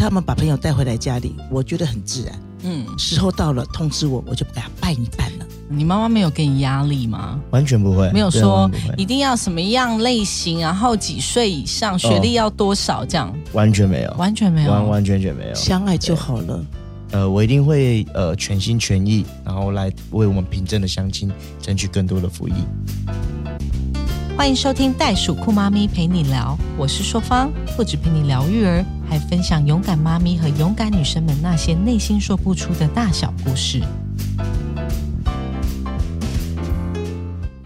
他们把朋友带回来家里，我觉得很自然。嗯，时候到了通知我，我就给他办一办了。你妈妈没有给你压力吗？完全不会，没有说一定要什么样类型，然后几岁以上，学历要多少这样，完全没有，完全没有。完完全全没有。相爱就好了。呃，我一定会呃全心全意，然后来为我们平镇的相亲争取更多的福利。欢迎收听袋鼠酷妈咪陪你聊，我是硕芳，不止陪你聊育儿，还分享勇敢妈咪和勇敢女生们那些内心说不出的大小故事。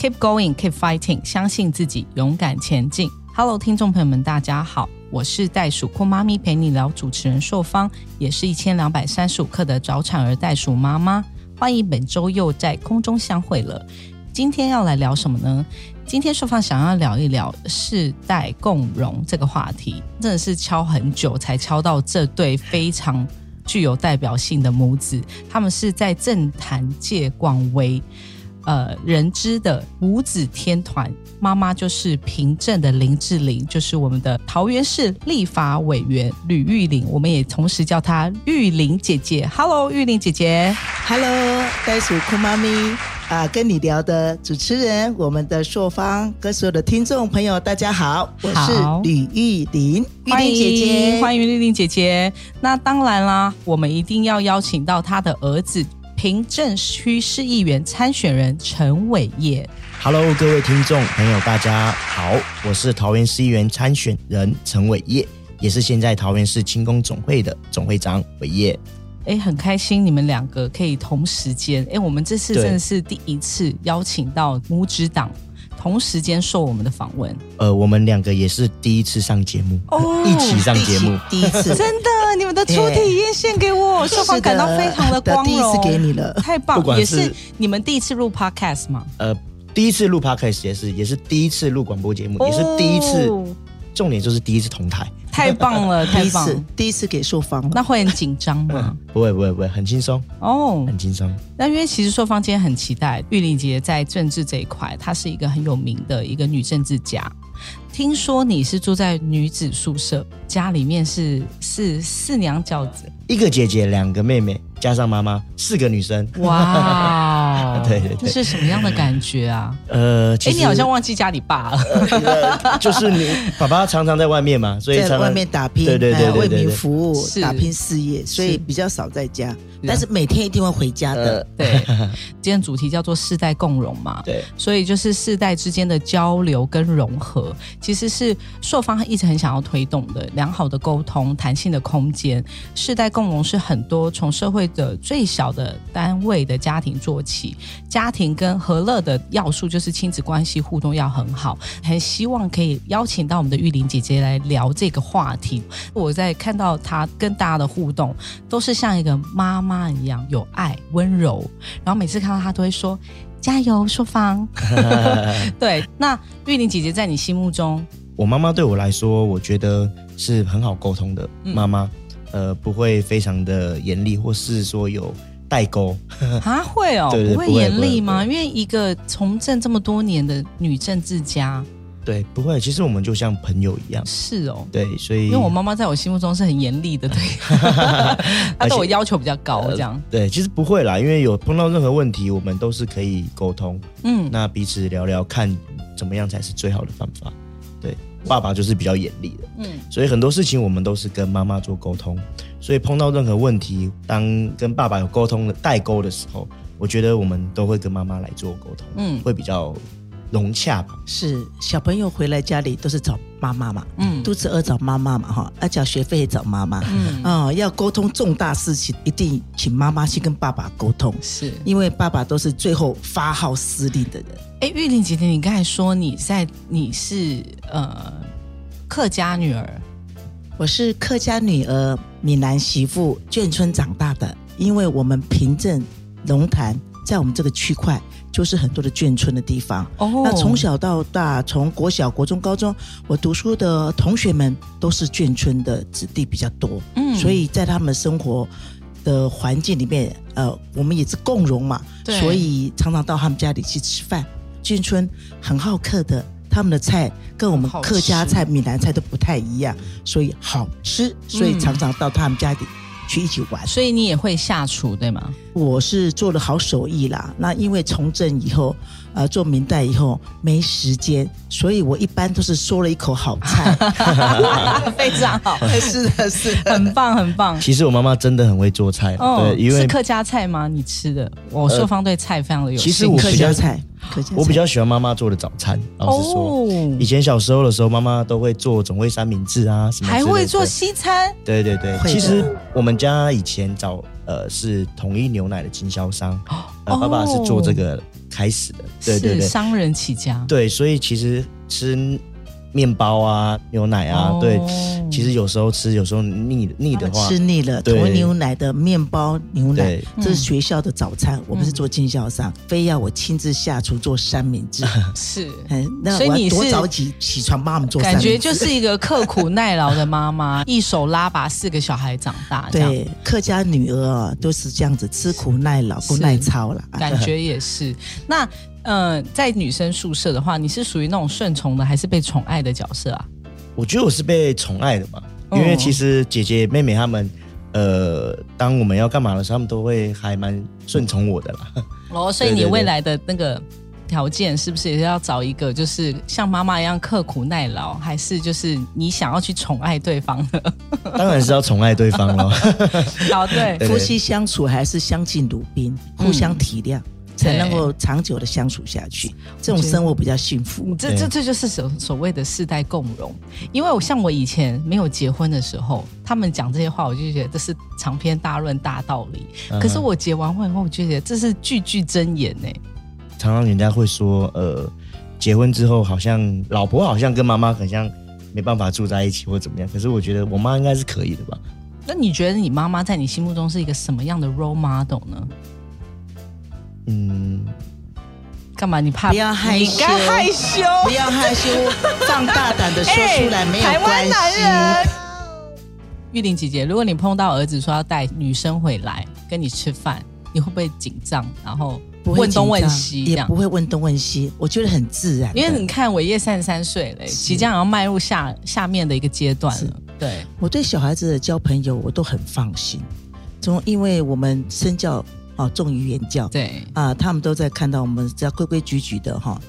Keep going, keep fighting，相信自己，勇敢前进。Hello，听众朋友们，大家好，我是袋鼠酷妈咪陪你聊主持人硕芳，也是一千两百三十五克的早产儿袋鼠妈妈。欢迎本周又在空中相会了。今天要来聊什么呢？今天硕芳想要聊一聊世代共荣这个话题，真的是敲很久才敲到这对非常具有代表性的母子，他们是在政坛界广为呃人知的母子天团。妈妈就是平镇的林志玲，就是我们的桃园市立法委员吕玉玲，我们也同时叫她玉玲姐姐。Hello，玉玲姐姐。Hello，袋鼠酷妈咪啊，跟你聊的主持人，我们的硕芳跟所有的听众朋友，大家好，我是好吕玉玲，玉欢玲姐迎姐，欢迎丽玲姐姐。那当然啦，我们一定要邀请到她的儿子，平镇区市议员参选人陈伟业。Hello，各位听众朋友，大家好，我是桃园市议员参选人陈伟业，也是现在桃园市轻工总会的总会长伟业。哎，很开心你们两个可以同时间。哎，我们这次真的是第一次邀请到拇指党同时间受我们的访问呃，我们两个也是第一次上节目，哦一起上节目。第一次，真的，你们的初体验献给我，受访感到非常的光荣。第一次给你了，太棒了，也是是你们第一次录 podcast 吗？呃，第一次录 podcast 也是，也是第一次录广播节目，也是第一次，哦重点就是第一次同台。太棒了，第太棒了！一次，第一次给朔方。那会很紧张吗？不会不会不会，很轻松，哦，很轻松。那因为其实朔方今天很期待玉玲姐在政治这一块，她是一个很有名的一个女政治家。听说你是住在女子宿舍，家里面是是四娘教子，一个姐姐，两个妹妹，加上妈妈，四个女生。哇 对对对这是什么样的感觉啊？呃，其哎，实你好像忘记家里爸了。呃就是你爸爸常常在外面嘛，所以常常在外面打拼，对对对呃为民服务，打拼事业，所以比较少在家，但是每天一定会回家的。呃，对，今天主题叫做世代共融嘛。对，所以就是世代之间的交流跟融合，其实是硕方一直很想要推动的良好的沟通、弹性的空间。世代共融是很多从社会的最小的单位的家庭做起，家庭跟和乐的要素就是亲子关系互动要很好。很希望可以邀请到我们的玉玲姐姐来聊这个话题。我在看到她跟大家的互动，都是像一个妈妈一样有爱、温柔，然后每次看到她都会说。加油，硕芳！对，那玉玲姐姐在你心目中，我妈妈对我来说，我觉得是很好沟通的嗯妈妈，呃，不会非常的严厉，或是说有代沟。啊会哦，对对不会不会不会严厉吗？因为一个从政这么多年的女政治家，对，不会，其实我们就像朋友一样。是哦。对，所以因为我妈妈在我心目中是很严厉的，对，她对我要求比较高，这样，对，其实不会啦，因为有碰到任何问题，我们都是可以沟通，嗯，那彼此聊聊看怎么样才是最好的方法。对，爸爸就是比较严厉的，嗯，所以很多事情我们都是跟妈妈做沟通，所以碰到任何问题，当跟爸爸有沟通的代沟的时候，我觉得我们都会跟妈妈来做沟通，嗯。会比较融洽吧。是小朋友回来家里都是找妈妈嘛，嗯肚子饿找妈妈嘛，哈，要缴学费也找妈妈，嗯，啊、要沟通重大事情，一定请妈妈去跟爸爸沟通，是。因为爸爸都是最后发号施令的人。哎，玉玲姐姐，你刚才说你在你是呃客家女儿，我是客家女儿，闽南媳妇，眷村长大的。因为我们平镇龙潭在我们这个区块，就是很多的眷村的地方。哦。那从小到大，从国小、国中、高中，我读书的同学们都是眷村的子弟比较多，嗯。所以在他们生活的环境里面，呃，我们也是共荣嘛，所以常常到他们家里去吃饭。眷村很好客的，他们的菜跟我们客家菜、闽南菜都不太一样，所以好吃，所以嗯。常常到他们家里去一起玩。所以你也会下厨对吗？我是做了好手艺啦，那因为从政以后，呃，做明代以后没时间，所以我一般都是说了一口好菜。非常好，是的，是的。很棒很棒。其实我妈妈真的很会做菜，哦，对，因为是客家菜吗？你吃的，我呃朔方对菜非常的有其实兴趣客我客家菜我比较喜欢妈妈做的早餐。老实说，哦以前小时候的时候，妈妈都会做总会三明治啊，什么还会做西餐，对对对，其实我们家以前早呃是统一牛奶的经销商，呃，爸爸是做这个开始的，对对对是商人起家。对，所以其实吃面包啊、牛奶啊，哦对，其实有时候吃，有时候腻腻的话吃，腻了，对头牛奶的面包牛奶对，这是学校的早餐。我们是做经销商，非要我亲自下厨做三明治。是。嗯，那我要多所以你多早起起床帮我们做三感明治？觉就是一个刻苦耐劳的妈妈，一手拉拔四个小孩长大，对客家女儿啊，都是这样子，吃苦耐劳，不耐操了。感觉也是。那呃，在女生宿舍的话，你是属于那种顺从的，还是被宠爱的角色啊？我觉得我是被宠爱的吧，哦因为其实姐姐妹妹她们。呃，当我们要干嘛的时候，她们都会还蛮顺从我的啦。哦，所以你未来的那个条件是不是也是要找一个就是像妈妈一样刻苦耐劳，还是就是你想要去宠爱对方的？当然是要宠爱对方喽。好，对，对夫妻相处还是相敬如宾，互相体谅，才能够长久的相处下去。这种生活比较幸福。这这这就是所所谓的世代共荣，因为我像我以前没有结婚的时候，他们讲这些话，我就觉得这是长篇大论大道理。嗯可是我结完婚以后，我就觉得这是句句真言呢。常常人家会说，呃，结婚之后好像老婆好像跟妈妈很像没办法住在一起或怎么样。可是我觉得我妈应该是可以的吧。那你觉得你妈妈在你心目中是一个什么样的 role model 呢？嗯，干嘛？你怕不要害羞你该害羞。不要害羞，放大胆的说出来，没有关男系。人。玉玲姐姐，如果你碰到儿子说要带女生回来跟你吃饭，你会不会紧张？然后不会问东问张西这样也不？会问东问西，我觉得很自然的。因为你看，伟业三十三岁了，即将要迈入下下面的一个阶段了。对，我对小孩子的交朋友我都很放心，从因为我们身教啊重于言教，对，啊，他们都在看到我们只要规规矩矩的哈，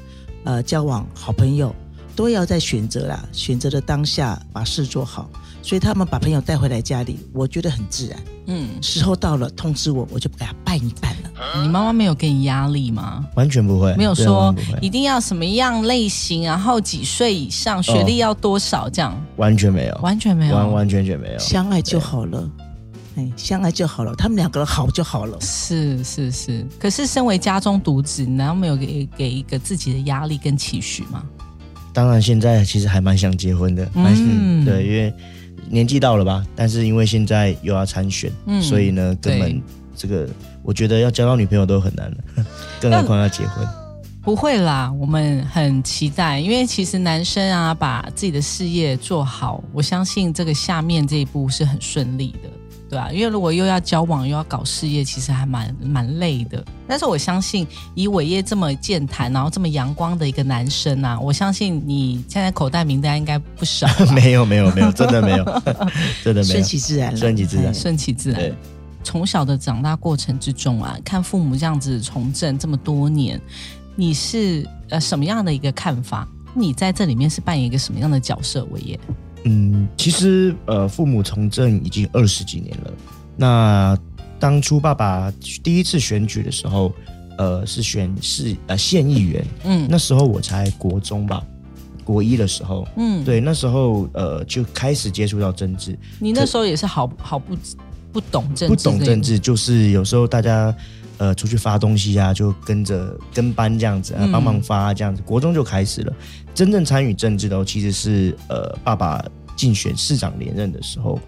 呃，交往好朋友都要在选择啦，选择的当下把事做好，所以他们把朋友带回来家里，我觉得很自然。嗯，时候到了通知我，我就给他办一办了。你妈妈没有给你压力吗？完全不会，没有说一定要什么样类型，然后几岁以上，学历要多少，这样完全没有，完全没有，完完全全没有。相爱就好了，哎，相爱就好了，他们两个人好就好了。是是是，可是身为家中独子，你难道没有给给一个自己的压力跟期许吗？当然，现在其实还蛮想结婚的，蛮、嗯对，因为年纪到了吧。但是因为现在又要参选，嗯所以呢，根本这个我觉得要交到女朋友都很难了，更何况要结婚。不会啦，我们很期待，因为其实男生啊，把自己的事业做好，我相信这个下面这一步是很顺利的，对啊，因为如果又要交往又要搞事业，其实还蛮蛮累的。但是我相信，以伟业这么健谈，然后这么阳光的一个男生啊，我相信你现在口袋名单应该不少吧，没有没有没有，真的没有，真的没顺有。其自然了，顺其自然哎顺其自然对。从小的长大过程之中啊，看父母这样子从政这么多年，你是呃什么样的一个看法？你在这里面是扮演一个什么样的角色？伟业，嗯，其实呃，父母从政已经二十几年了。那当初爸爸第一次选举的时候，呃，是选市呃县议员，嗯那时候我才国中吧，国一的时候。嗯，对，那时候呃就开始接触到政治，你那时候也是好好不不懂政治，不懂政，治，就是有时候大家呃出去发东西啊，就跟着跟班这样子啊嗯，帮忙发这样子。国中就开始了，真正参与政治的哦，其实是呃爸爸竞选市长连任的时候，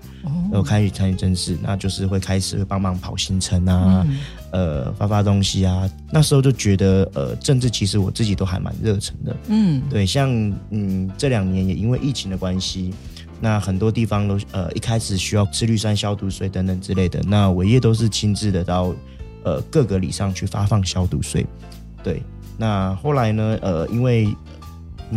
有开始参与政治，那就是会开始会帮忙跑行程啊，嗯。呃发发东西啊。那时候就觉得呃政治其实我自己都还蛮热忱的，嗯。对，像嗯这两年也因为疫情的关系，那很多地方都呃一开始需要吃氯酸消毒水等等之类的，那伟业都是亲自的到呃各个里上去发放消毒水。对，那后来呢，呃因为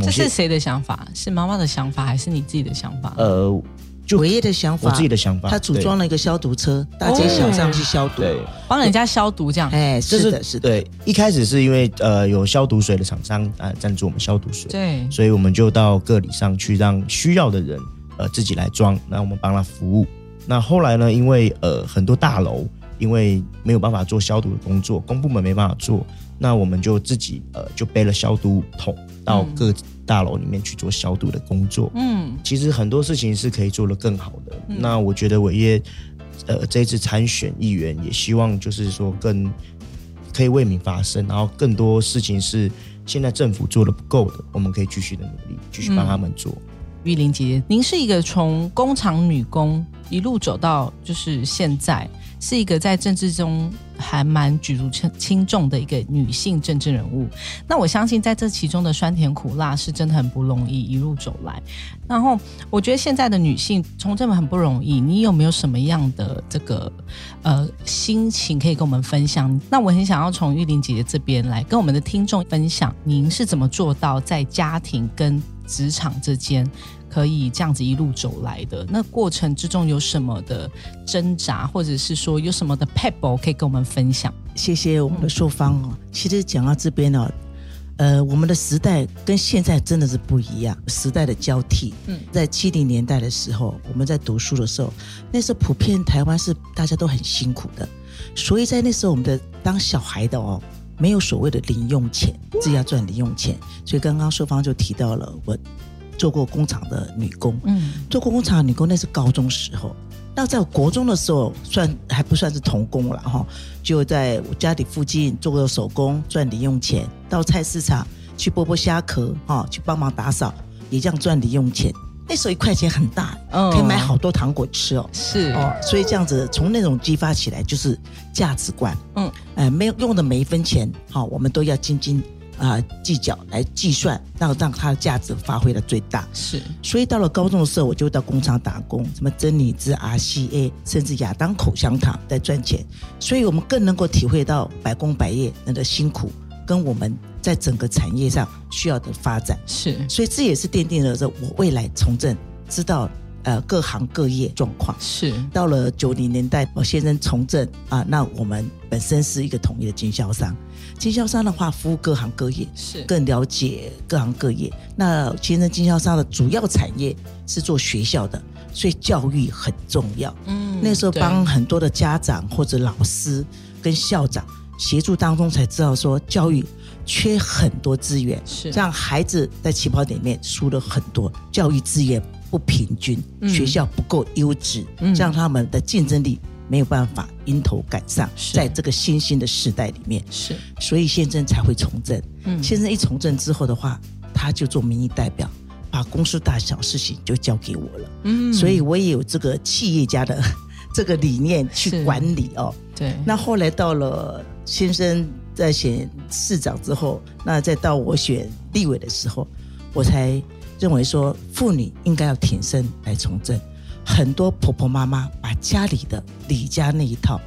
这是谁的想法？是妈妈的想法，还是你自己的想法？呃，就伟业的想法，我自己的想法，他组装了一个消毒车，大街小巷去消毒。帮人家消毒这样。哎，就是的，是的。对，一开始是因为呃有消毒水的厂商啊赞助我们消毒水，对，所以我们就到各里上去让需要的人呃自己来装，那我们帮他服务。那后来呢，因为呃很多大楼因为没有办法做消毒的工作，公部门没办法做，那我们就自己呃就背了消毒桶到各大楼里面去做消毒的工作。嗯，其实很多事情是可以做得更好的。嗯那我觉得伟业，呃，这一次参选议员，也希望就是说更可以为民发声，然后更多事情是现在政府做的不够的，我们可以继续的努力，继续帮他们做。玉玲姐姐，您是一个从工厂女工一路走到就是现在，是一个在政治中还蛮举足轻轻重的一个女性政治人物。那我相信在这其中的酸甜苦辣是真的很不容易一路走来。然后我觉得现在的女性从政很不容易，你有没有什么样的这个呃心情可以跟我们分享？那我很想要从玉玲姐姐这边来跟我们的听众分享，您是怎么做到在家庭跟职场之间可以这样子一路走来的？那过程之中有什么的挣扎，或者是说有什么的 pebble 可以跟我们分享？谢谢我们的硕方哦。其实讲到这边呢，呃，我们的时代跟现在真的是不一样，时代的交替。嗯嗯，在七零年代的时候，我们在读书的时候，那时候普遍台湾是大家都很辛苦的，所以在那时候我们的当小孩的哦，没有所谓的零用钱，自己要赚零用钱。所以刚刚硕方就提到了，我做过工厂的女工，嗯。做过工厂的女工那是高中时候，那在我国中的时候算还不算是童工了哈，就在我家里附近做个手工赚零用钱，到菜市场去剥剥虾壳哈，去帮忙打扫，也这样赚零用钱。那时候一块钱很大，嗯可以买好多糖果吃哦。是。哦，所以这样子从那种激发起来就是价值观，嗯。嗯，哎，没有用的每一分钱，好、我们都要斤斤啊、计较来计算，让让它的价值发挥的最大。是。所以到了高中的时候，我就到工厂打工，什么珍妮兹、RCA，甚至亚当口香糖在赚钱，所以我们更能够体会到百工百业人的辛苦，跟我们在整个产业上需要的发展。是。所以这也是奠定了这我未来从政知道呃各行各业状况。是到了九零年代，我先生从政啊，那我们本身是一个统一的经销商，经销商的话服务各行各业，是更了解各行各业。那先生经销商的主要产业是做学校的，所以教育很重要。嗯那时候对帮很多的家长或者老师跟校长协助当中，才知道说教育缺很多资源，是让孩子在起跑点里面输了很多，教育资源不平均，嗯。学校不够优质，嗯。让他们的竞争力没有办法迎头赶上，在这个新兴的时代里面，是。所以先生才会从政。嗯。先生一从政之后的话，他就做民意代表，把公司大小事情就交给我了。嗯。所以我也有这个企业家的 这个理念去管理哦。对。那后来到了先生在选市长之后，那再到我选立委的时候，我才认为说妇女应该要挺身来从政。很多婆婆妈妈把家里的李家那一套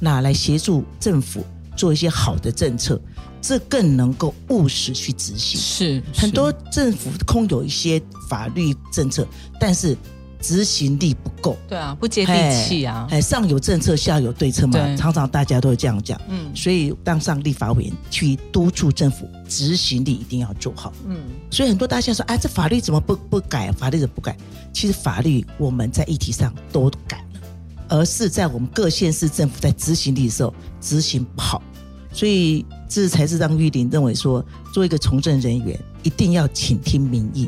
拿来协助政府做一些好的政策，这更能够务实去执行。是很多政府空有一些法律政策，但是执行力不够。对啊，不接地气啊，哎，上有政策，下有对策嘛，常常大家都会这样讲。嗯所以当上立法委员去督促政府执行力一定要做好。嗯所以很多大家说，哎，这法律怎么不不改？法律怎么不改？其实法律我们在议题上都改了，而是在我们各县市政府在执行力的时候执行不好。所以这才是让玉林认为说，做一个从政人员一定要倾听民意，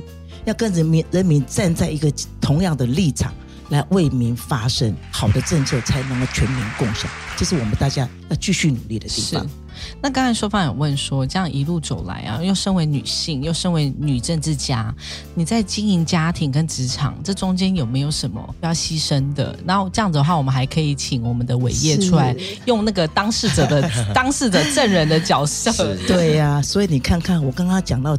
要跟人民人民站在一个同样的立场来为民发声，好的政策才能够全民共享。这是我们大家要继续努力的地是方。。那刚才说方有问说，这样一路走来啊，又身为女性，又身为女政治家，你在经营家庭跟职场这中间有没有什么要牺牲的？然后这样子的话，我们还可以请我们的伟业出来，用那个当事者的当事者证人的角色。对呀、所以你看看，我刚刚讲到，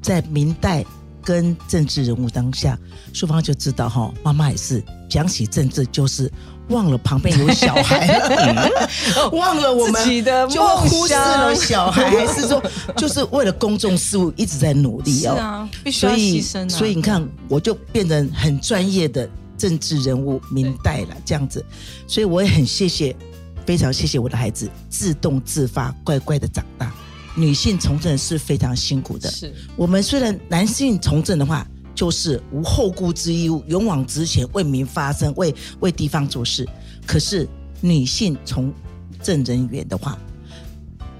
在明代跟政治人物当下，淑芳就知道哈，妈妈也是讲起政治就是忘了旁边有小孩了，忘了我们自己的就会忽视了小孩，还是说就是为了公众事务一直在努力哦。是啊，必须要所以，牺牲啊。所以你看，我就变成很专业的政治人物、明代了，这样子。所以我也很谢谢，非常谢谢我的孩子，自动自发、乖乖的长大。女性从政是非常辛苦的。是我们虽然男性从政的话，就是无后顾之忧，勇往直前，为民发声，为为地方做事。可是女性从政人员的话，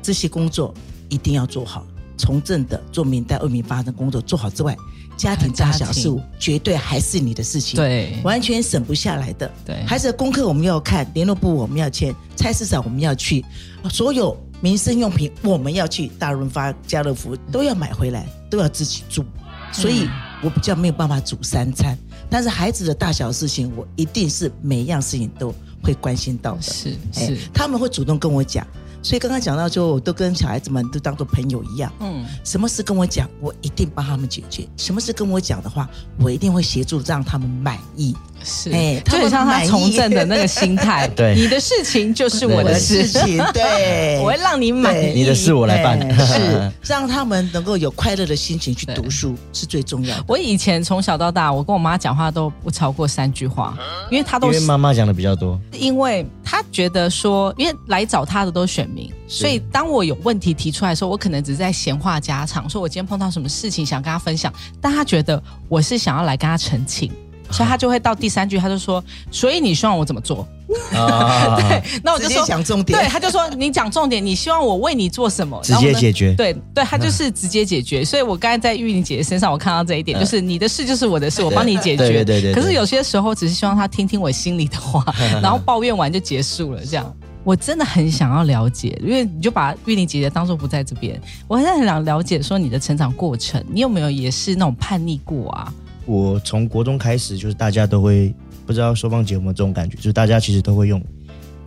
这些工作一定要做好。从政的做民代为民发声工作做好之外，家庭大小事务绝对还是你的事情，，对完全省不下来的。对，孩子的功课我们要看，联络部我们要签，菜市场我们要去，所有民生用品我们要去，大润发、家乐福都要买回来，都要自己煮。所以我比较没有办法煮三餐，但是孩子的大小事情，我一定是每一样事情都会关心到的。是哎是，他们会主动跟我讲。所以刚刚讲到，就我都跟小孩子们都当做朋友一样，嗯，什么事跟我讲，我一定帮他们解决；什么事跟我讲的话，我一定会协助让他们满意。是，哎就很像他从政的那个心态。对你的事情就是我我的的事事，情，对，我会让你满意。你的事我来办哎是 让他们能够有快乐的心情去读书是最重要的。我以前从小到大，我跟我妈讲话都不超过三句话，因为她都因为妈妈讲的比较多，因为她觉得说，因为来找她的都是选民，所以当我有问题提出来的时候，我可能只是在闲话家常，说我今天碰到什么事情想跟她分享，但她觉得我是想要来跟她澄清。所以他就会到第三句，他就说：“所以你希望我怎么做啊，？” 对那我就说：“讲重点，对，他就说你讲重点，你希望我为你做什么？直接解决。对对，他就是直接解决。所以我刚才在玉玲姐姐身上，我看到这一点，就是你的事就是我的事，我帮你解决。对对对对对可是有些时候，只是希望他听听我心里的话，然后抱怨完就结束了，这样。我真的很想要了解，因为你就把玉玲姐姐当做不在这边，我真的很想了解说你的成长过程，你有没有也是那种叛逆过啊？我从国中开始，就是大家都会不知道收放姐有没有这种感觉，就是大家其实都会用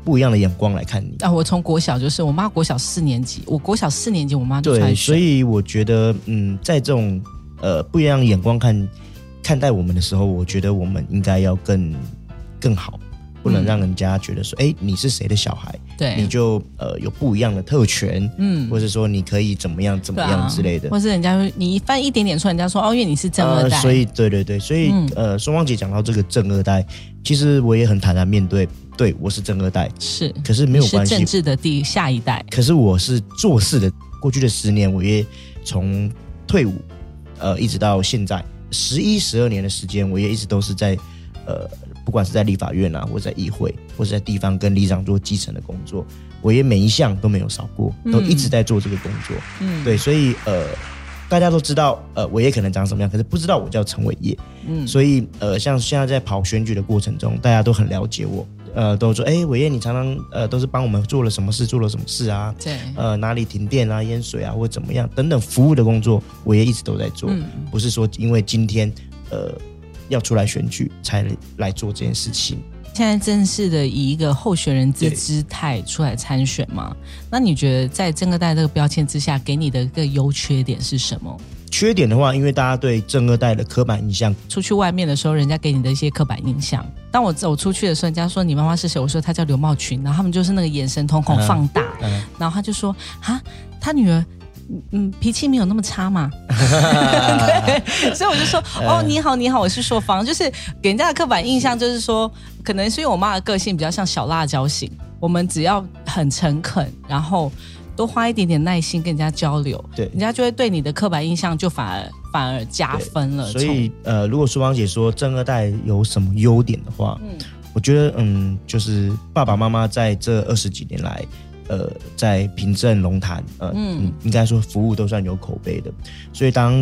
不一样的眼光来看你。啊，我从国小就是我妈国小四年级，我国小四年级我妈就出来对，所以我觉得，嗯，在这种呃不一样的眼光看看待我们的时候，我觉得我们应该要更更好，不能嗯让人家觉得说，哎、你是谁的小孩，对，你就呃有不一样的特权，嗯。或者说你可以怎么样怎么样之类的。或是人家会你一翻一点点出，人家说哦，因为你是正二代，呃，所以对对对，所以、嗯。呃，双芳姐讲到这个正二代，其实我也很坦然面对，对我是正二代，是。可是没有关系。政治的第下一代，可是我是做事的，过去的十年，我也从退伍，呃，一直到现在十一、十二年的时间，我也一直都是在，呃，不管是在立法院啊，或者在议会，或者在地方跟里长做基层的工作，我也每一项都没有少过，都一直在做这个工作。嗯，对，所以呃，大家都知道，呃，伟业可能长什么样，可是不知道我叫陈伟业。嗯，所以呃，像现在在跑选举的过程中，大家都很了解我，呃，都说，哎，伟业你常常呃都是帮我们做了什么事，做了什么事啊？对，呃，哪里停电啊、淹水啊，或者怎么样？等等服务的工作，伟业一直都在做，嗯。不是说因为今天呃要出来选举才来做这件事情。现在正式的以一个候选人之对姿态出来参选嘛？那你觉得在正二代这个标签之下，给你的一个优缺点是什么？缺点的话，因为大家对正二代的刻板印象，出去外面的时候，人家给你的一些刻板印象。当我走出去的时候，人家说你妈妈是谁？我说她叫刘茂群，然后他们就是那个眼神瞳孔嗯放大，嗯、然后他就说啊，他女儿。嗯嗯，脾气没有那么差嘛，对，所以我就说，哦，你好，你好，我是硕芳，就是给人家的刻板印象就是说，可能是因为我妈的个性比较像小辣椒型，我们只要很诚恳，然后多花一点点耐心跟人家交流，对人家就会对你的刻板印象就反而反而加分了。所以呃，如果淑芳姐说正二代有什么优点的话，嗯我觉得嗯，就是爸爸妈妈在这二十几年来。呃，在平镇龙潭，呃，嗯嗯，应该说服务都算有口碑的，所以当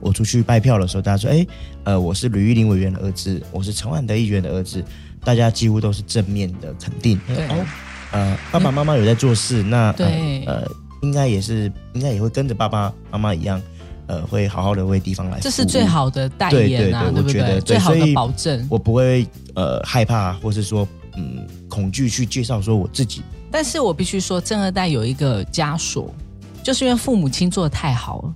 我出去拜票的时候，大家说，哎，呃，我是吕玉玲委员的儿子，我是陈万德议员的儿子，大家几乎都是正面的肯定。对哦，呃，爸爸妈妈有在做事，那对呃，呃，应该也是，应该也会跟着爸爸妈妈一样，呃，会好好的为地方来。这是最好的代对言啊，不对？对对我觉得对最好的保证。我不会呃害怕，或是说嗯恐惧去介绍说我自己。但是我必须说，正二代有一个枷锁，就是因为父母亲做的太好了。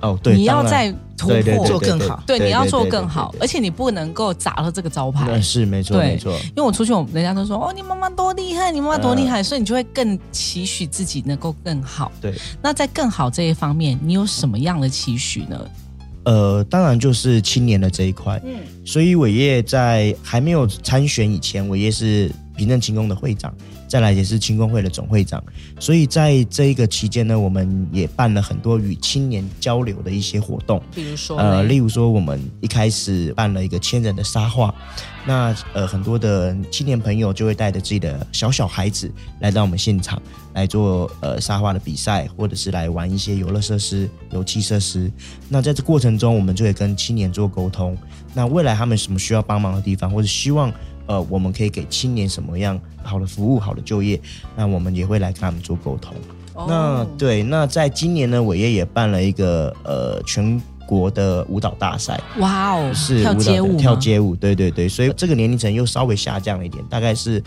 哦，对，你要当然在突对对破。做更好对，你要做更好，而且你不能够砸了这个招牌那。是没错没错。因为我出去，我人家都说哦，你妈妈多厉害，你妈妈多厉害，嗯所以你就会更期许自己能够更好。对，那在更好这一方面，你有什么样的期许呢？呃，当然就是青年的这一块。嗯，所以伟业在还没有参选以前，伟业是平镇轻工的会长，再来也是轻工会的总会长。所以在这一个期间呢，我们也办了很多与青年交流的一些活动。比如说呃，例如说，我们一开始办了一个千人的沙画，那呃很多的青年朋友就会带着自己的小小孩子来到我们现场来做呃沙画的比赛，或者是来玩一些游乐设施、游戏设施。那在这过程中，我们就会跟青年做沟通。那未来他们有什么需要帮忙的地方，或者希望呃我们可以给青年什么样好的服务、好的就业，那我们也会来跟他们做沟通。那哦对，那在今年呢，伟业也办了一个呃全国的舞蹈大赛，哇哦，是舞蹈跳街舞跳街舞，对对对，所以这个年龄层又稍微下降了一点，大概是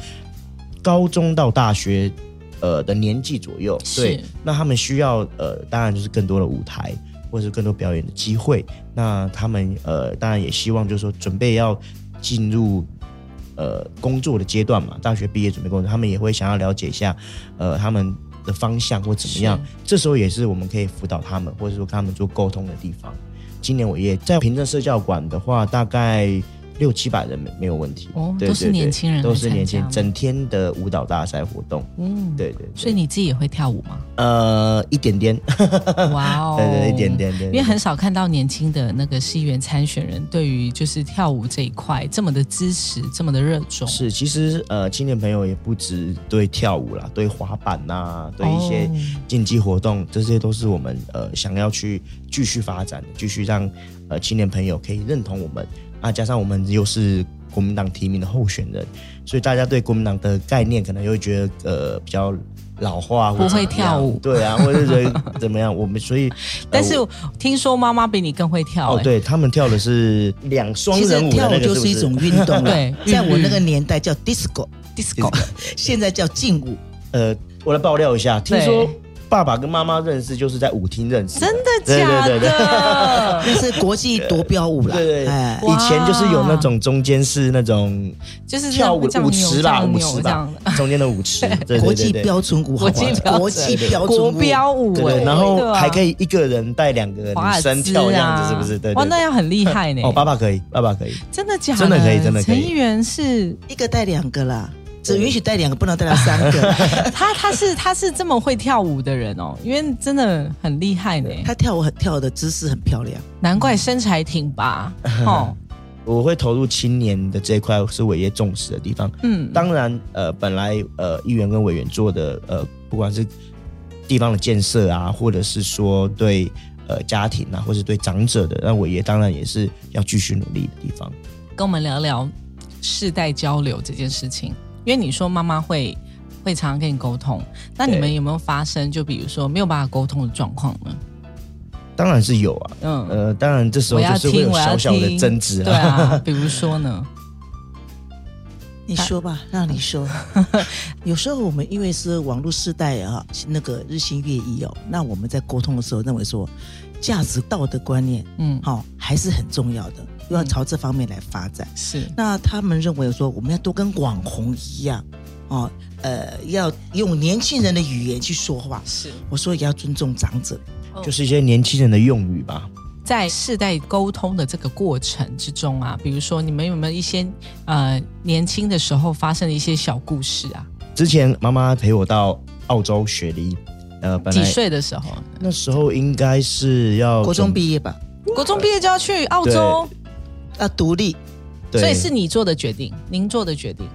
高中到大学呃的年纪左右。对，那他们需要呃，当然就是更多的舞台。或者是更多表演的机会，那他们呃，当然也希望就是说准备要进入呃工作的阶段嘛，大学毕业准备工作，他们也会想要了解一下呃他们的方向或怎么样，这时候也是我们可以辅导他们，或者说跟他们做沟通的地方。今年我也在平镇社教馆的话，大概六七百人没没有问题，哦都是年轻人都是年轻整天的舞蹈大赛活动，嗯，对对对。所以你自己也会跳舞吗？呃一点点，哇哦，对对一点点，对，因为很少看到年轻的那个市议员参选人对于就是跳舞这一块这么的支持，这么的热衷。是，其实呃，青年朋友也不止对跳舞啦，对滑板呐、对一些哦竞技活动，这些都是我们呃想要去继续发展的，继续让呃青年朋友可以认同我们啊，加上我们又是国民党提名的候选人，所以大家对国民党的概念可能又会觉得呃比较老化，不会跳舞。对啊，或者是觉得怎么样，我们所以，呃 但是我听说妈妈比你更会跳、哦，哎，对他们跳的是两双其实人舞的跳舞就是一种运动了对，在我那个年代叫 disco，disco，现在叫劲舞。呃，我来爆料一下，听说爸爸跟妈妈认识就是在舞厅认识，真的对假对对对的？那是国际夺标舞啦，对对以前就是有那种中间是那种就是跳舞舞池啦，舞池这样吧，中间的舞池，对国际。标准舞，国际标准国际标准国舞，标舞、哎对对，然后还可以一个人带两个女生跳这样啊子，是不是？对哇，对对。那要很厉害呢。哦，爸爸可以，爸爸可以。真的假的？真的可以真的可以陈议员是一个带两个啦，只允许带两个，不能带到三个。他，他是他是这么会跳舞的人哦，因为真的很厉害呢。他跳舞很跳的姿势很漂亮，难怪身材挺拔 哦。我会投入青年的这一块是伟业重视的地方。嗯，当然，呃，本来呃，议员跟委员做的呃，不管是地方的建设啊，或者是说对呃家庭啊，或是对长者的，那伟业当然也是要继续努力的地方。跟我们聊聊世代交流这件事情，因为你说妈妈会会常常跟你沟通，那你们有没有发生就比如说没有办法沟通的状况呢？当然是有啊，嗯，呃，当然这时候我要就是会有小小的听。争执对啊，比如说呢，你说吧，让你说。有时候我们因为是网络时代啊，那个日新月异哦，那我们在沟通的时候认为说，价值道德观念嗯，好、还是很重要的，要朝这方面来发展。是那他们认为说，我们要多跟网红一样哦，呃，要用年轻人的语言去说话。是，我说也要尊重长者，就是一些年轻人的用语吧。在世代沟通的这个过程之中啊，比如说你们有没有一些呃年轻的时候发生的一些小故事啊？之前妈妈陪我到澳洲雪梨，呃，本几岁的时候？那时候应该是要国中准毕业吧，国中毕业就要去澳洲，要独立。对所以是你做的决定，您做的决定。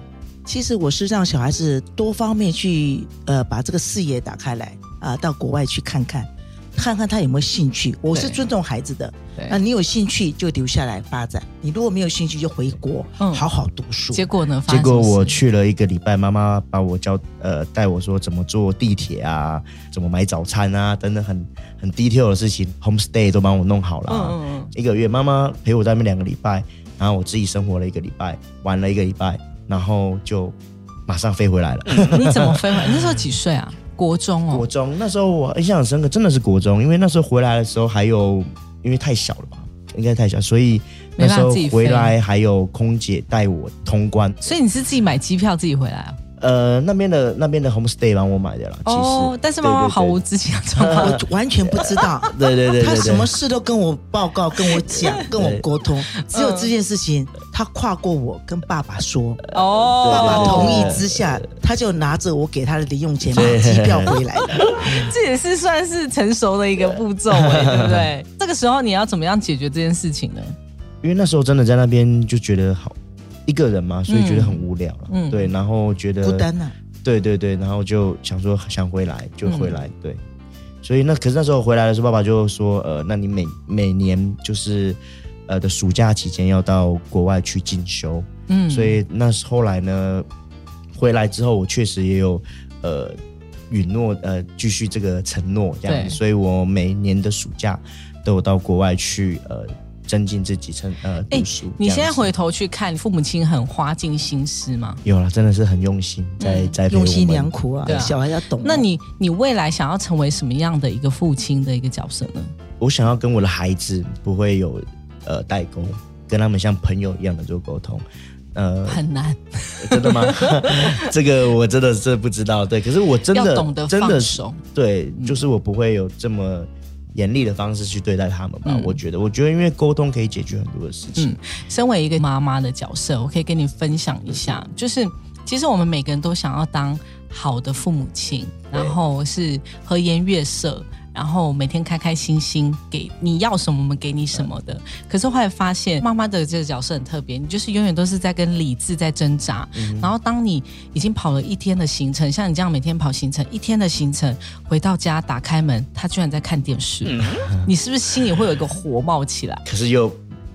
其实我是让小孩子多方面去呃把这个视野打开来啊、到国外去看看，看看他有没有兴趣。我是尊重孩子的，对那你有兴趣就留下来发展，你如果没有兴趣就回国，嗯好好读书。结果呢？结果我去了一个礼拜，妈妈把我教呃带我说怎么坐地铁啊，怎么买早餐啊，等等很很 detail 的事情，homestay 都帮我弄好了、嗯啊。嗯嗯，一个月，妈妈陪我在那边两个礼拜，然后我自己生活了一个礼拜，玩了一个礼拜，然后就马上飞回来了。你怎么飞回来？那时候几岁啊？国中哦，国中那时候我印象很深刻，真的是国中，因为那时候回来的时候还有因为太小了吧，应该太小，所以那时候回来还有空姐带我通关。所以你是自己买机票自己回来啊？呃，那边的那边的 homestay 帮我买的啦。其实，哦，但是妈妈毫无知情的状况。我完全不知道。对对对对对，他什么事都跟我报告、跟我讲、跟我沟通，只有这件事情他跨过我跟爸爸说，哦，爸爸同意之下，他就拿着我给他的零用钱买机票回来了。这也是算是成熟的一个步骤哎，对不对？这个时候你要怎么样解决这件事情呢？因为那时候真的在那边就觉得好一个人嘛，所以觉得很无聊了。嗯。对，然后觉得孤单呐、对对对，然后就想说想回来就回嗯。来，对。所以那可是那时候回来的时候，爸爸就说，呃，那你每每年就是呃的暑假期间要到国外去进修，嗯，所以那后来呢，回来之后我确实也有呃允诺呃继续这个承诺这样。子，所以我每年的暑假都有到国外去呃增进自己成呃哎读书。你现在回头去看，父母亲很花尽心思吗？有了，真的是很用心在嗯栽培我们用心良苦啊对啊，小孩要懂哦。那你你未来想要成为什么样的一个父亲的一个角色呢？我想要跟我的孩子不会有呃代沟，跟他们像朋友一样的做沟通。呃，很难，真的吗？这个我真的是不知道。对，可是我真的懂得真的。对，就是我不会有这么严厉的方式去对待他们吧。嗯我觉得，我觉得因为沟通可以解决很多的事情。嗯身为一个妈妈的角色，我可以跟你分享一下，就是其实我们每个人都想要当好的父母亲，然后是和颜悦色。然后每天开开心心，给你要什么我们给你什么的。可是后来发现，妈妈的这个角色很特别，你就是永远都是在跟理智在挣扎。然后当你已经跑了一天的行程，像你这样每天跑行程一天的行程，回到家打开门，他居然在看电视，你是不是心里会有一个火冒起来？可是又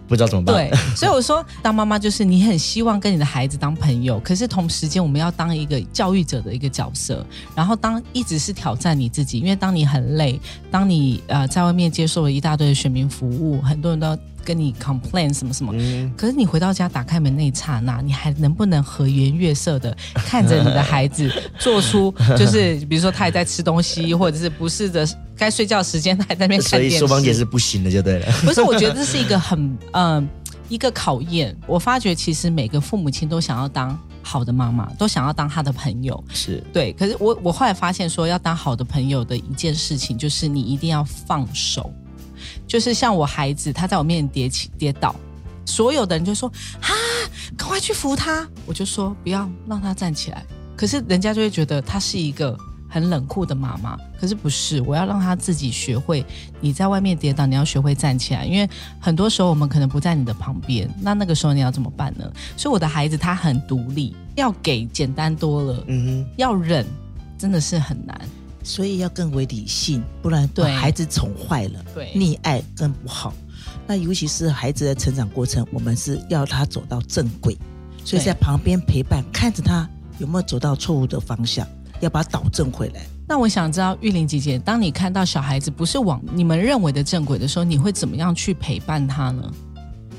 不知道怎么办。对，所以我说，当妈妈就是你很希望跟你的孩子当朋友，可是同时间我们要当一个教育者的一个角色，然后当一直是挑战你自己，因为当你很累，当你呃在外面接受了一大堆的选民服务，很多人都跟你 complain 什么什么。嗯，可是你回到家打开门那一刹那，你还能不能和颜悦色的 看着你的孩子做出，就是比如说他也在吃东西，或者是不是的该睡觉时间他还在那边看所以电视。说芳姐是不行的，就对了。不是，我觉得这是一个很 嗯、一个考验。我发觉其实每个父母亲都想要当好的妈妈，都想要当他的朋友。是，对，可是我我后来发现说，要当好的朋友的一件事情，就是你一定要放手。就是像我孩子，他在我面前跌起跌倒，所有的人就说啊，赶快去扶他。我就说不要让他站起来。可是人家就会觉得他是一个很冷酷的妈妈。可是不是，我要让他自己学会。你在外面跌倒，你要学会站起来，因为很多时候我们可能不在你的旁边，那那个时候你要怎么办呢？所以我的孩子他很独立，要给简单多了，嗯哼要忍真的是很难。所以要更为理性，不然把对孩子宠坏了，对溺爱更不好。那尤其是孩子的成长过程，我们是要他走到正轨，所以在旁边陪伴，看着他有没有走到错误的方向，要把他导正回来。那我想知道，玉玲姐姐，当你看到小孩子不是往你们认为的正轨的时候，你会怎么样去陪伴他呢？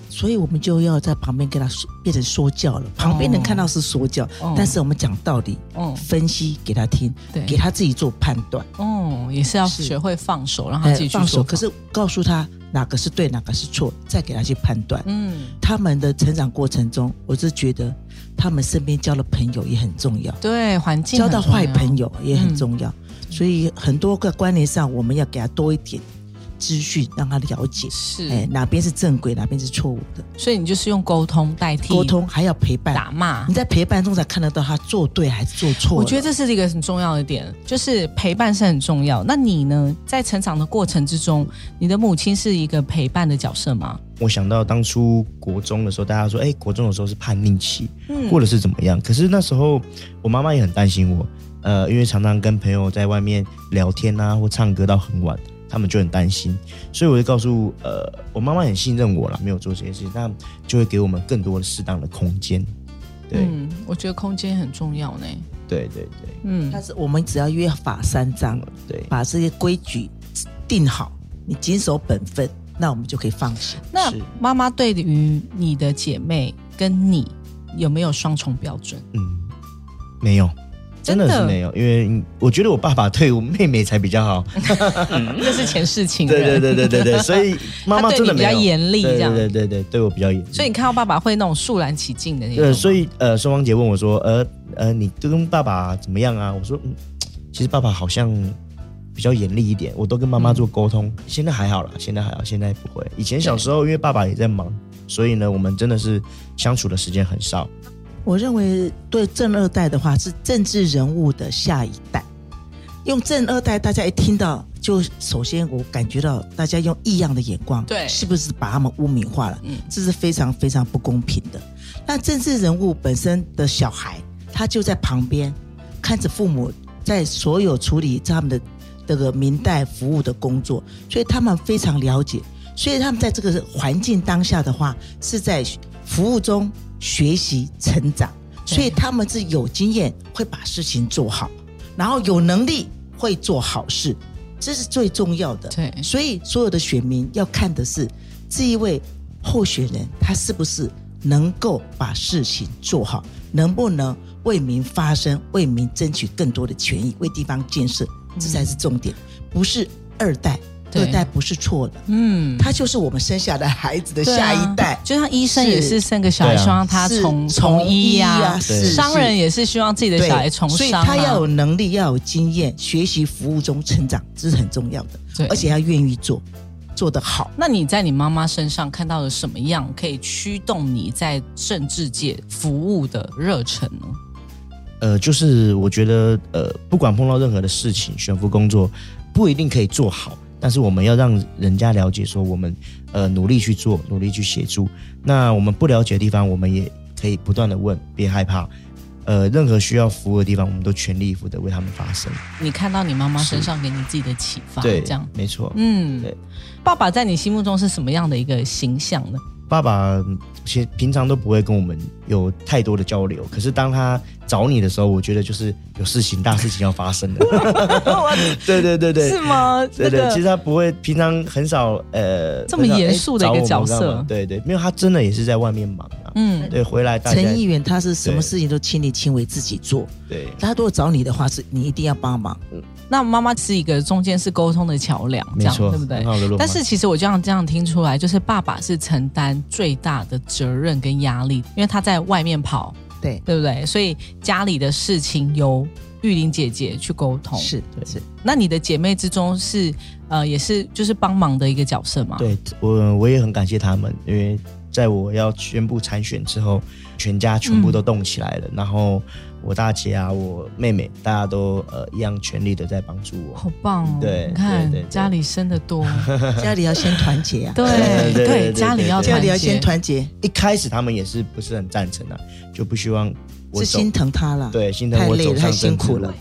所以我们就要在旁边跟他说，变成说教了。旁边人看到是说教，哦。但是我们讲道理，哦。分析给他听，对。给他自己做判断，哦，也是要是。学会放手，让他自己去放手。可是告诉他哪个是对，哪个是错，再给他去判断。嗯，他们的成长过程中，我是觉得他们身边交的朋友也很重要，对，环境交到坏朋友，也很重要。所以很多个观念上，我们要给他多一点资讯，让他了解，是，哎，哪边是正轨，哪边是错误的。所以你就是用沟通代替沟通还要陪伴，打骂你。在陪伴中才看得到他做对还是做错。我觉得这是一个很重要的点，就是陪伴是很重要。那你呢，在成长的过程之中，你的母亲是一个陪伴的角色吗？我想到当初国中的时候，大家说，哎、国中的时候是叛逆期，嗯或者是怎么样。可是那时候我妈妈也很担心我，呃，因为常常跟朋友在外面聊天啊，或唱歌到很晚，他们就很担心，所以我就告诉，呃，我妈妈很信任我啦，没有做这些事情，那就会给我们更多的适当的空间。对、嗯，我觉得空间很重要呢。对对对嗯但是我们只要约法三章，对，把这些规矩定好，你谨守本分，那我们就可以放心。那是妈妈对于你的姐妹跟你有没有双重标准？嗯，没有，真的是没有，因为我觉得我爸爸对我妹妹才比较好。那是前世情对人。对对对对对，所以妈妈他对你比较真的没有严厉，对这样。对对对我比较严厉。所以你看到爸爸会那种肃然起敬的那种。对，所以呃，双芳姐问我说，呃呃，你跟爸爸怎么样啊？我说，嗯，其实爸爸好像比较严厉一点，我都跟妈妈做沟通。现在还好了，现在还好，现在不会。以前小时候，因为爸爸也在忙，所以呢，我们真的是相处的时间很少。我认为对正二代的话是政治人物的下一代。用正二代，大家一听到就首先我感觉到大家用异样的眼光，对是不是把他们污名化了？嗯这是非常非常不公平的。那政治人物本身的小孩，他就在旁边看着父母在所有处理他们的这个明代服务的工作，所以他们非常了解。所以他们在这个环境当下的话，是在服务中学习成长，所以他们是有经验，会把事情做好，然后有能力会做好事，这是最重要的。对所以所有的选民要看的是这一位候选人，他是不是能够把事情做好，能不能为民发声，为民争取更多的权益，为地方建设，这才是重点，不是二代。对。二代不是错的，嗯，他就是我们生下的孩子的下一代。就像医生也是生个小孩，希望他从从医呀、商人也是希望自己的小孩从所以他要有能力，要有经验，学习服务中成长，这是很重要的。对。而且要愿意做，做得好。那你在你妈妈身上看到了什么样可以驱动你在政治界服务的热忱呢？呃，就是我觉得，呃，不管碰到任何的事情，选服工作不一定可以做好，但是我们要让人家了解说，我们呃努力去做，努力去协助。那我们不了解的地方，我们也可以不断的问，别害怕。呃，任何需要服务的地方，我们都全力以赴的为他们发声。你看到你妈妈身上给你自己的启发，对，这样，没错。嗯对，爸爸在你心目中是什么样的一个形象呢？爸爸其实平常都不会跟我们有太多的交流，可是当他找你的时候，我觉得就是有事情、大事情要发生了。对对对对，是吗？对对，其实他不会，平常很少呃这么严肃的一个角色对对，没有他真的也是在外面忙啊。嗯，对，回来陈议员他是什么事情都亲力亲为自己做，对他如果找你的话，是你一定要帮忙。那妈妈是一个中间是沟通的桥梁，这样，对不对但是其实我这样这样听出来，就是爸爸是承担最大的责任跟压力，因为他在外面跑，对，对不对？所以家里的事情由玉玲姐姐去沟通。，是是，那你的姐妹之中是呃也是就是帮忙的一个角色吗？，对我我也很感谢他们，因为在我要宣布参选之后，全家全部都动起来了，然后我大姐啊，我妹妹，大家都呃一样全力的在帮助我。好棒哦！对你看家里生的多，家里要先团结啊，对对对对家里要家里要先。团结，一开始他们也是不是很赞成啊，就不希望我是心疼他了，对心疼我走太累了，太辛苦了。。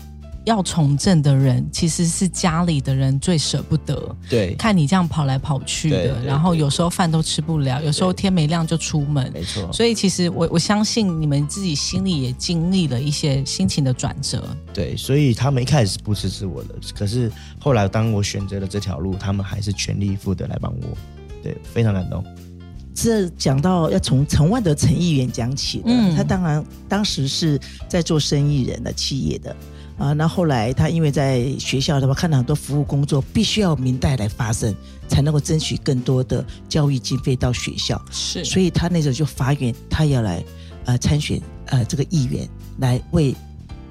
要从政的人其实是家里的人最舍不得，对，看你这样跑来跑去的，然后有时候饭都吃不了，有时候天没亮就出门。没错。所以其实我我相信你们自己心里也经历了一些心情的转折。对，所以他们一开始是不支持我的，可是后来当我选择了这条路，他们还是全力以赴的来帮我，对，非常感动。这讲到要从陈万德陈议员讲起的，嗯他当然当时是在做生意人的企业的啊，那后来他因为在学校的话看到很多服务工作必须要明代来发生，才能够争取更多的教育经费到学校，是所以他那时候就发愿他要来呃参选呃这个议员，来为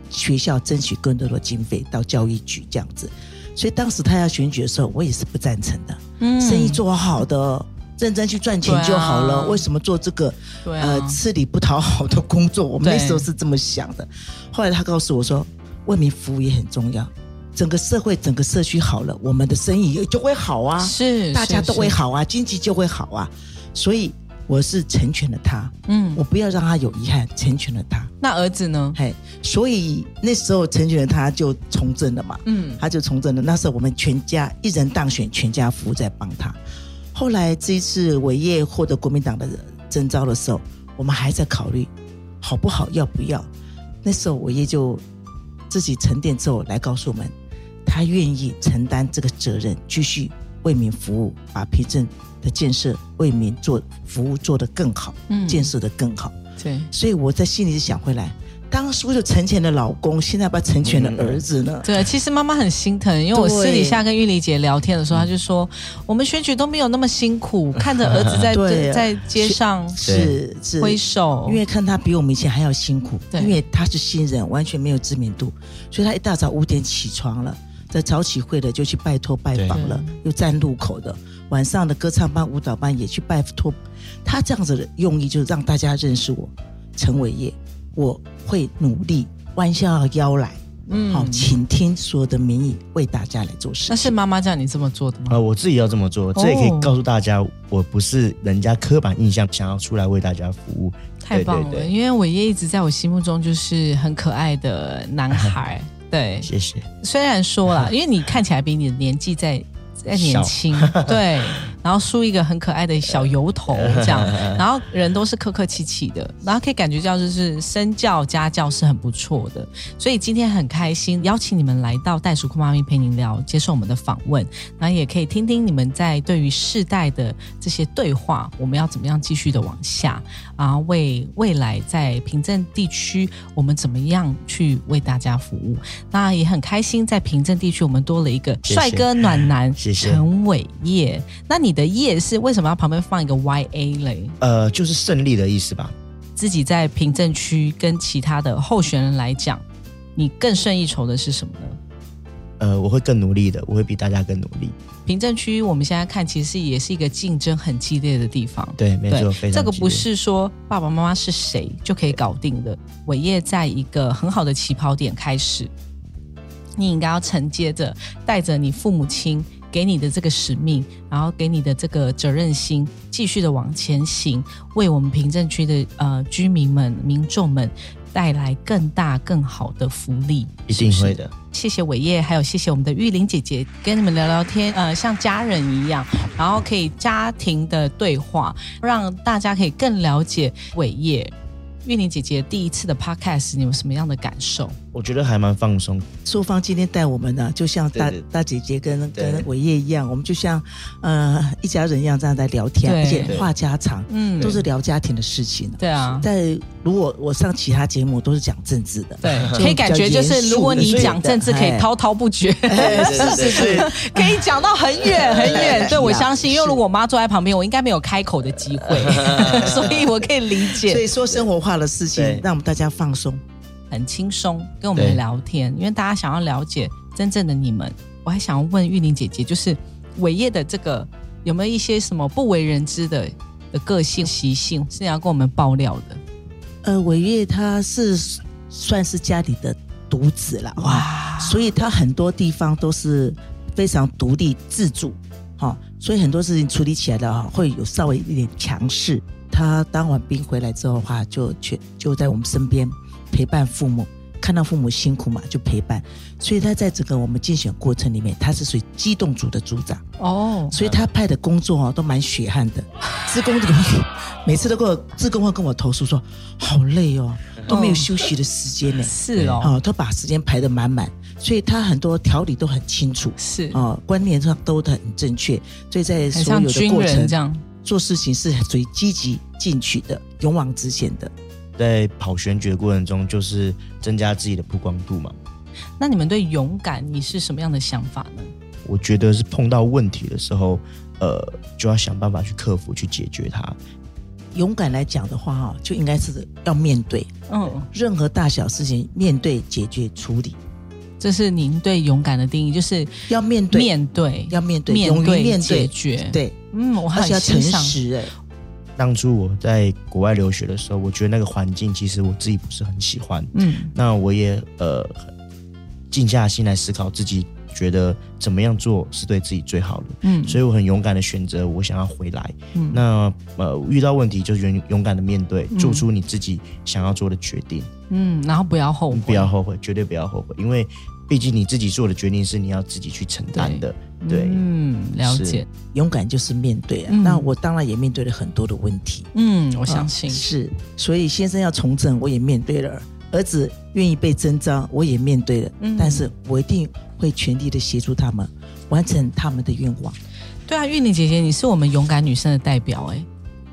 学校争取更多的经费到教育局这样子。所以当时他要选举的时候，我也是不赞成的。嗯生意做好的，认真去赚钱就好了。为什么做这个对啊，呃吃力不讨好的工作？我们那时候是这么想的。后来他告诉我说，为民服务也很重要。整个社会、整个社区好了，我们的生意就会好啊，是大家都会。好啊，经济就会好啊。所以我是成全了他，嗯我，不要让他有遗憾，成全了他。那儿子呢？嘿，所以那时候成全了他，就从政了嘛。嗯，他就从政了。那时候我们全家一人当选，全家福在帮他。后来这一次伟业获得国民党的征召的时候，我们还在考虑好不好，要不要。那时候伟业就自己沉淀之后来告诉我们，他愿意承担这个责任，继续为民服务，把皮镇的建设为民做服务做得更好，嗯建设得更好。对，所以我在心里就想回来，当初就成全了老公，现在要不要成全了儿子呢？对，其实妈妈很心疼，因为我私底下跟玉丽姐聊天的时候，她就说我们选举都没有那么辛苦，看着儿子在 对在街上是是。挥手，因为看他比我们以前还要辛苦，对。因为他是新人，完全没有知名度，所以他一大早五点起床了，在早起会的就去拜托拜访了，又站路口的，晚上的歌唱班、舞蹈班也去拜托。他这样子的用意就是让大家认识我陈伟业，我会努力弯下腰来，嗯好，倾听所有的民意，为大家来做事那是情。妈妈叫你这么做的吗？呃，我自己要这么做，这也可以告诉大家，我不是人家刻板印象想要出来为大家服务。太棒了，对对对因为伟业一直在我心目中就是很可爱的男孩。对，谢谢。虽然说啦，因为你看起来比你的年纪在在年轻，对，然后梳一个很可爱的小油头这样，然后人都是客客气气的，然后可以感觉到就是身教家教是很不错的，所以今天很开心邀请你们来到袋鼠酷妈咪陪你聊，接受我们的访问，然后也可以听听你们在对于世代的这些对话，我们要怎么样继续的往下啊，为未来在平镇地区我们怎么样去为大家服务。那也很开心，在平镇地区我们多了一个帅哥暖男谢谢陈伟业。那你的业是为什么要旁边放一个 Y A 嘞？呃，就是胜利的意思吧？自己在平镇区跟其他的候选人来讲，你更胜一筹的是什么呢？呃，我会更努力的，我会比大家更努力。凭证区我们现在看，其实也是一个竞争很激烈的地方。对，没错，非常这个不是说爸爸妈妈是谁就可以搞定的。伟业在一个很好的起跑点开始，你应该要承接着，带着你父母亲给你的这个使命，然后给你的这个责任心，继续的往前行，为我们凭证区的呃居民们、民众们带来更大更好的福利。一定会的。谢谢伟业，还有谢谢我们的玉玲姐姐，跟你们聊聊天，呃，像家人一样，然后可以家庭的对话，让大家可以更了解伟业。玉玲姐姐第一次的 podcast，你有什么样的感受？我觉得还蛮放松。淑芳今天带我们呢，就像大大姐姐跟跟伟业一样，我们就像呃一家人一样这样在聊天，对。而且话家常，嗯。都是聊家庭的事情。对啊，在如果我上其他节目都是讲政治的，对，可以感觉就是，如果你讲政治，可以哎滔滔不绝，是是是，可以讲到很远很远。对，我相信，因为如果我妈坐在旁边，我应该没有开口的机会，所以我可以理解。所以说生活化的事情对，让我们大家放松。很轻松跟我们聊天，因为大家想要了解真正的你们。我还想要问玉玲姐姐，就是伟业的这个有没有一些什么不为人知的的个性习性，是你要跟我们爆料的？呃，伟业他是算是家里的独子了，哇，所以他很多地方都是非常独立自主，哈、所以很多事情处理起来的哈，会有稍微一点强势。他当完兵回来之后的话，就去就在我们身边陪伴父母，看到父母辛苦嘛，就陪伴。所以他在整个我们竞选过程里面，他是属于机动组的组长，哦，所以他派的工作哦都蛮血汗的。职工这个每次都跟我职工会跟我投诉说，好累哦，都没有休息的时间呢。是哦，哦，他把时间排得满满，所以他很多条理都很清楚，是，哦，观念上都很正确，所以在所有的过程这样。做事情是属于积极进取的、勇往直前的。在跑选举的过程中，就是增加自己的曝光度嘛。那你们对勇敢，你是什么样的想法呢？我觉得是碰到问题的时候，呃，就要想办法去克服、去解决它。勇敢来讲的话，哈，就应该是要面对嗯，任何大小事情，面对、解决、处理，这是您对勇敢的定义，就是要面对，面对、要面对，面勇于对解面对，决。，对，嗯，我很而且要诚欣赏。实，哎，当初我在国外留学的时候，我觉得那个环境其实我自己不是很喜欢。嗯，那我也呃静下心来思考自己觉得怎么样做是对自己最好的，嗯，所以我很勇敢的选择我想要回来。嗯。那呃遇到问题就勇勇敢的面对，嗯。做出你自己想要做的决定，嗯，然后不要后悔，不要后悔，绝对不要后悔，因为毕竟你自己做的决定是你要自己去承担的。对，嗯，了解，勇敢就是面对啊。嗯那我当然也面对了很多的问题，嗯，我相信啊，是，所以先生要从政，我也面对了；儿子愿意被征召，我也面对了。嗯但是我一定会全力的协助他们完成他们的愿望。对啊，玉玲姐姐，你是我们勇敢女生的代表，哎，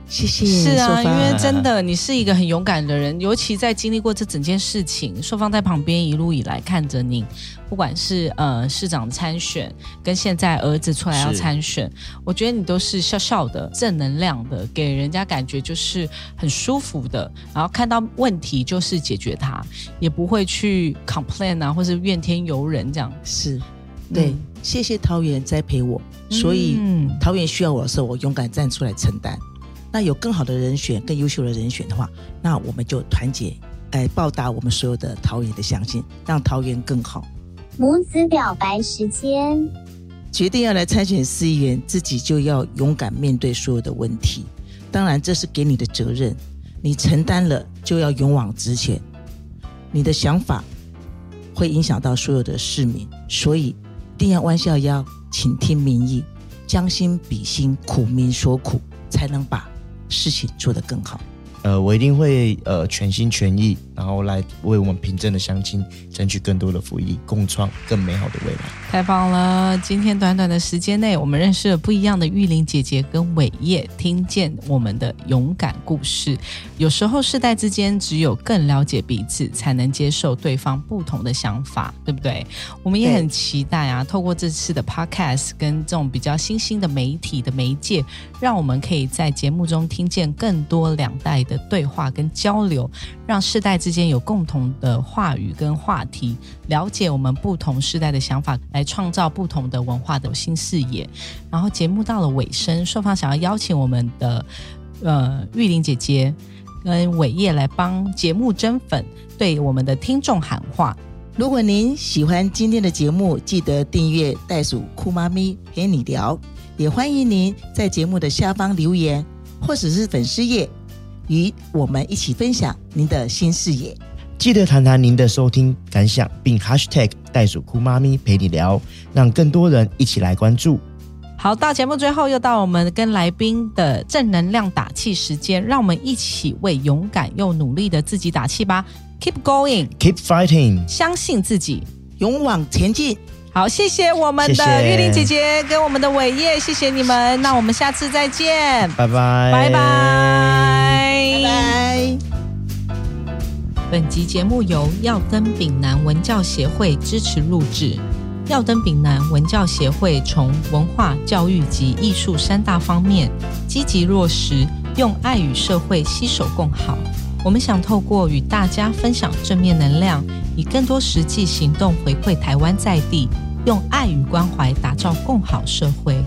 谢谢。是啊，因为真的你是一个很勇敢的人，尤其在经历过这整件事情，硕芳在旁边一路以来看着你，不管是呃市长参选，跟现在儿子出来要参选，我觉得你都是笑笑的、正能量的，给人家感觉就是很舒服的，然后看到问题就是解决它，也不会去 complain 啊，或是怨天尤人这样。是，对，嗯谢谢桃园栽培我，所以嗯桃园需要我的时候，我勇敢站出来承担。那有更好的人选、更优秀的人选的话，那我们就团结，来，报答我们所有的桃园的相信，让桃园更好。母子表白时间。决定要来参选市议员，自己就要勇敢面对所有的问题。当然，这是给你的责任，你承担了就要勇往直前。你的想法会影响到所有的市民，所以一定要弯下腰，倾听民意，将心比心，苦民所苦，才能把事情做得更好。呃，我一定会呃全心全意，然后来为我们平镇的乡亲争取更多的福利，共创更美好的未来。太棒了！今天短短的时间内，我们认识了不一样的玉玲姐姐跟伟业，听见我们的勇敢故事。有时候世代之间，只有更了解彼此，才能接受对方不同的想法，对不对？我们也很期待啊，透过这次的 podcast 跟这种比较新兴的媒体的媒介，让我们可以在节目中听见更多两代的对话跟交流，让世代之间有共同的话语跟话题，了解我们不同世代的想法，来创造不同的文化的新视野。然后节目到了尾声，双方想要邀请我们的呃玉玲姐姐跟伟业来帮节目增粉，对我们的听众喊话。如果您喜欢今天的节目，记得订阅袋鼠酷妈咪陪你聊，也欢迎您在节目的下方留言，或者是粉丝页，与我们一起分享您的新视野。记得谈谈您的收听感想，并 hashtag 袋鼠酷妈咪陪你聊，让更多人一起来关注。好，到节目最后又到我们跟来宾的正能量打气时间，让我们一起为勇敢又努力的自己打气吧！Keep going，Keep fighting，相信自己。勇往前进，好，谢谢我们的玉玲姐姐跟我们的伟业，谢谢你们。那我们下次再见，拜拜，拜拜。拜拜。本集节目由耀登丙南文教协会支持录制。耀登丙南文教协会从文化、教育及艺术三大方面积极落实，用爱与社会携手共好。我们想透过与大家分享正面能量，以更多实际行动回馈台湾在地，用爱与关怀打造共好社会。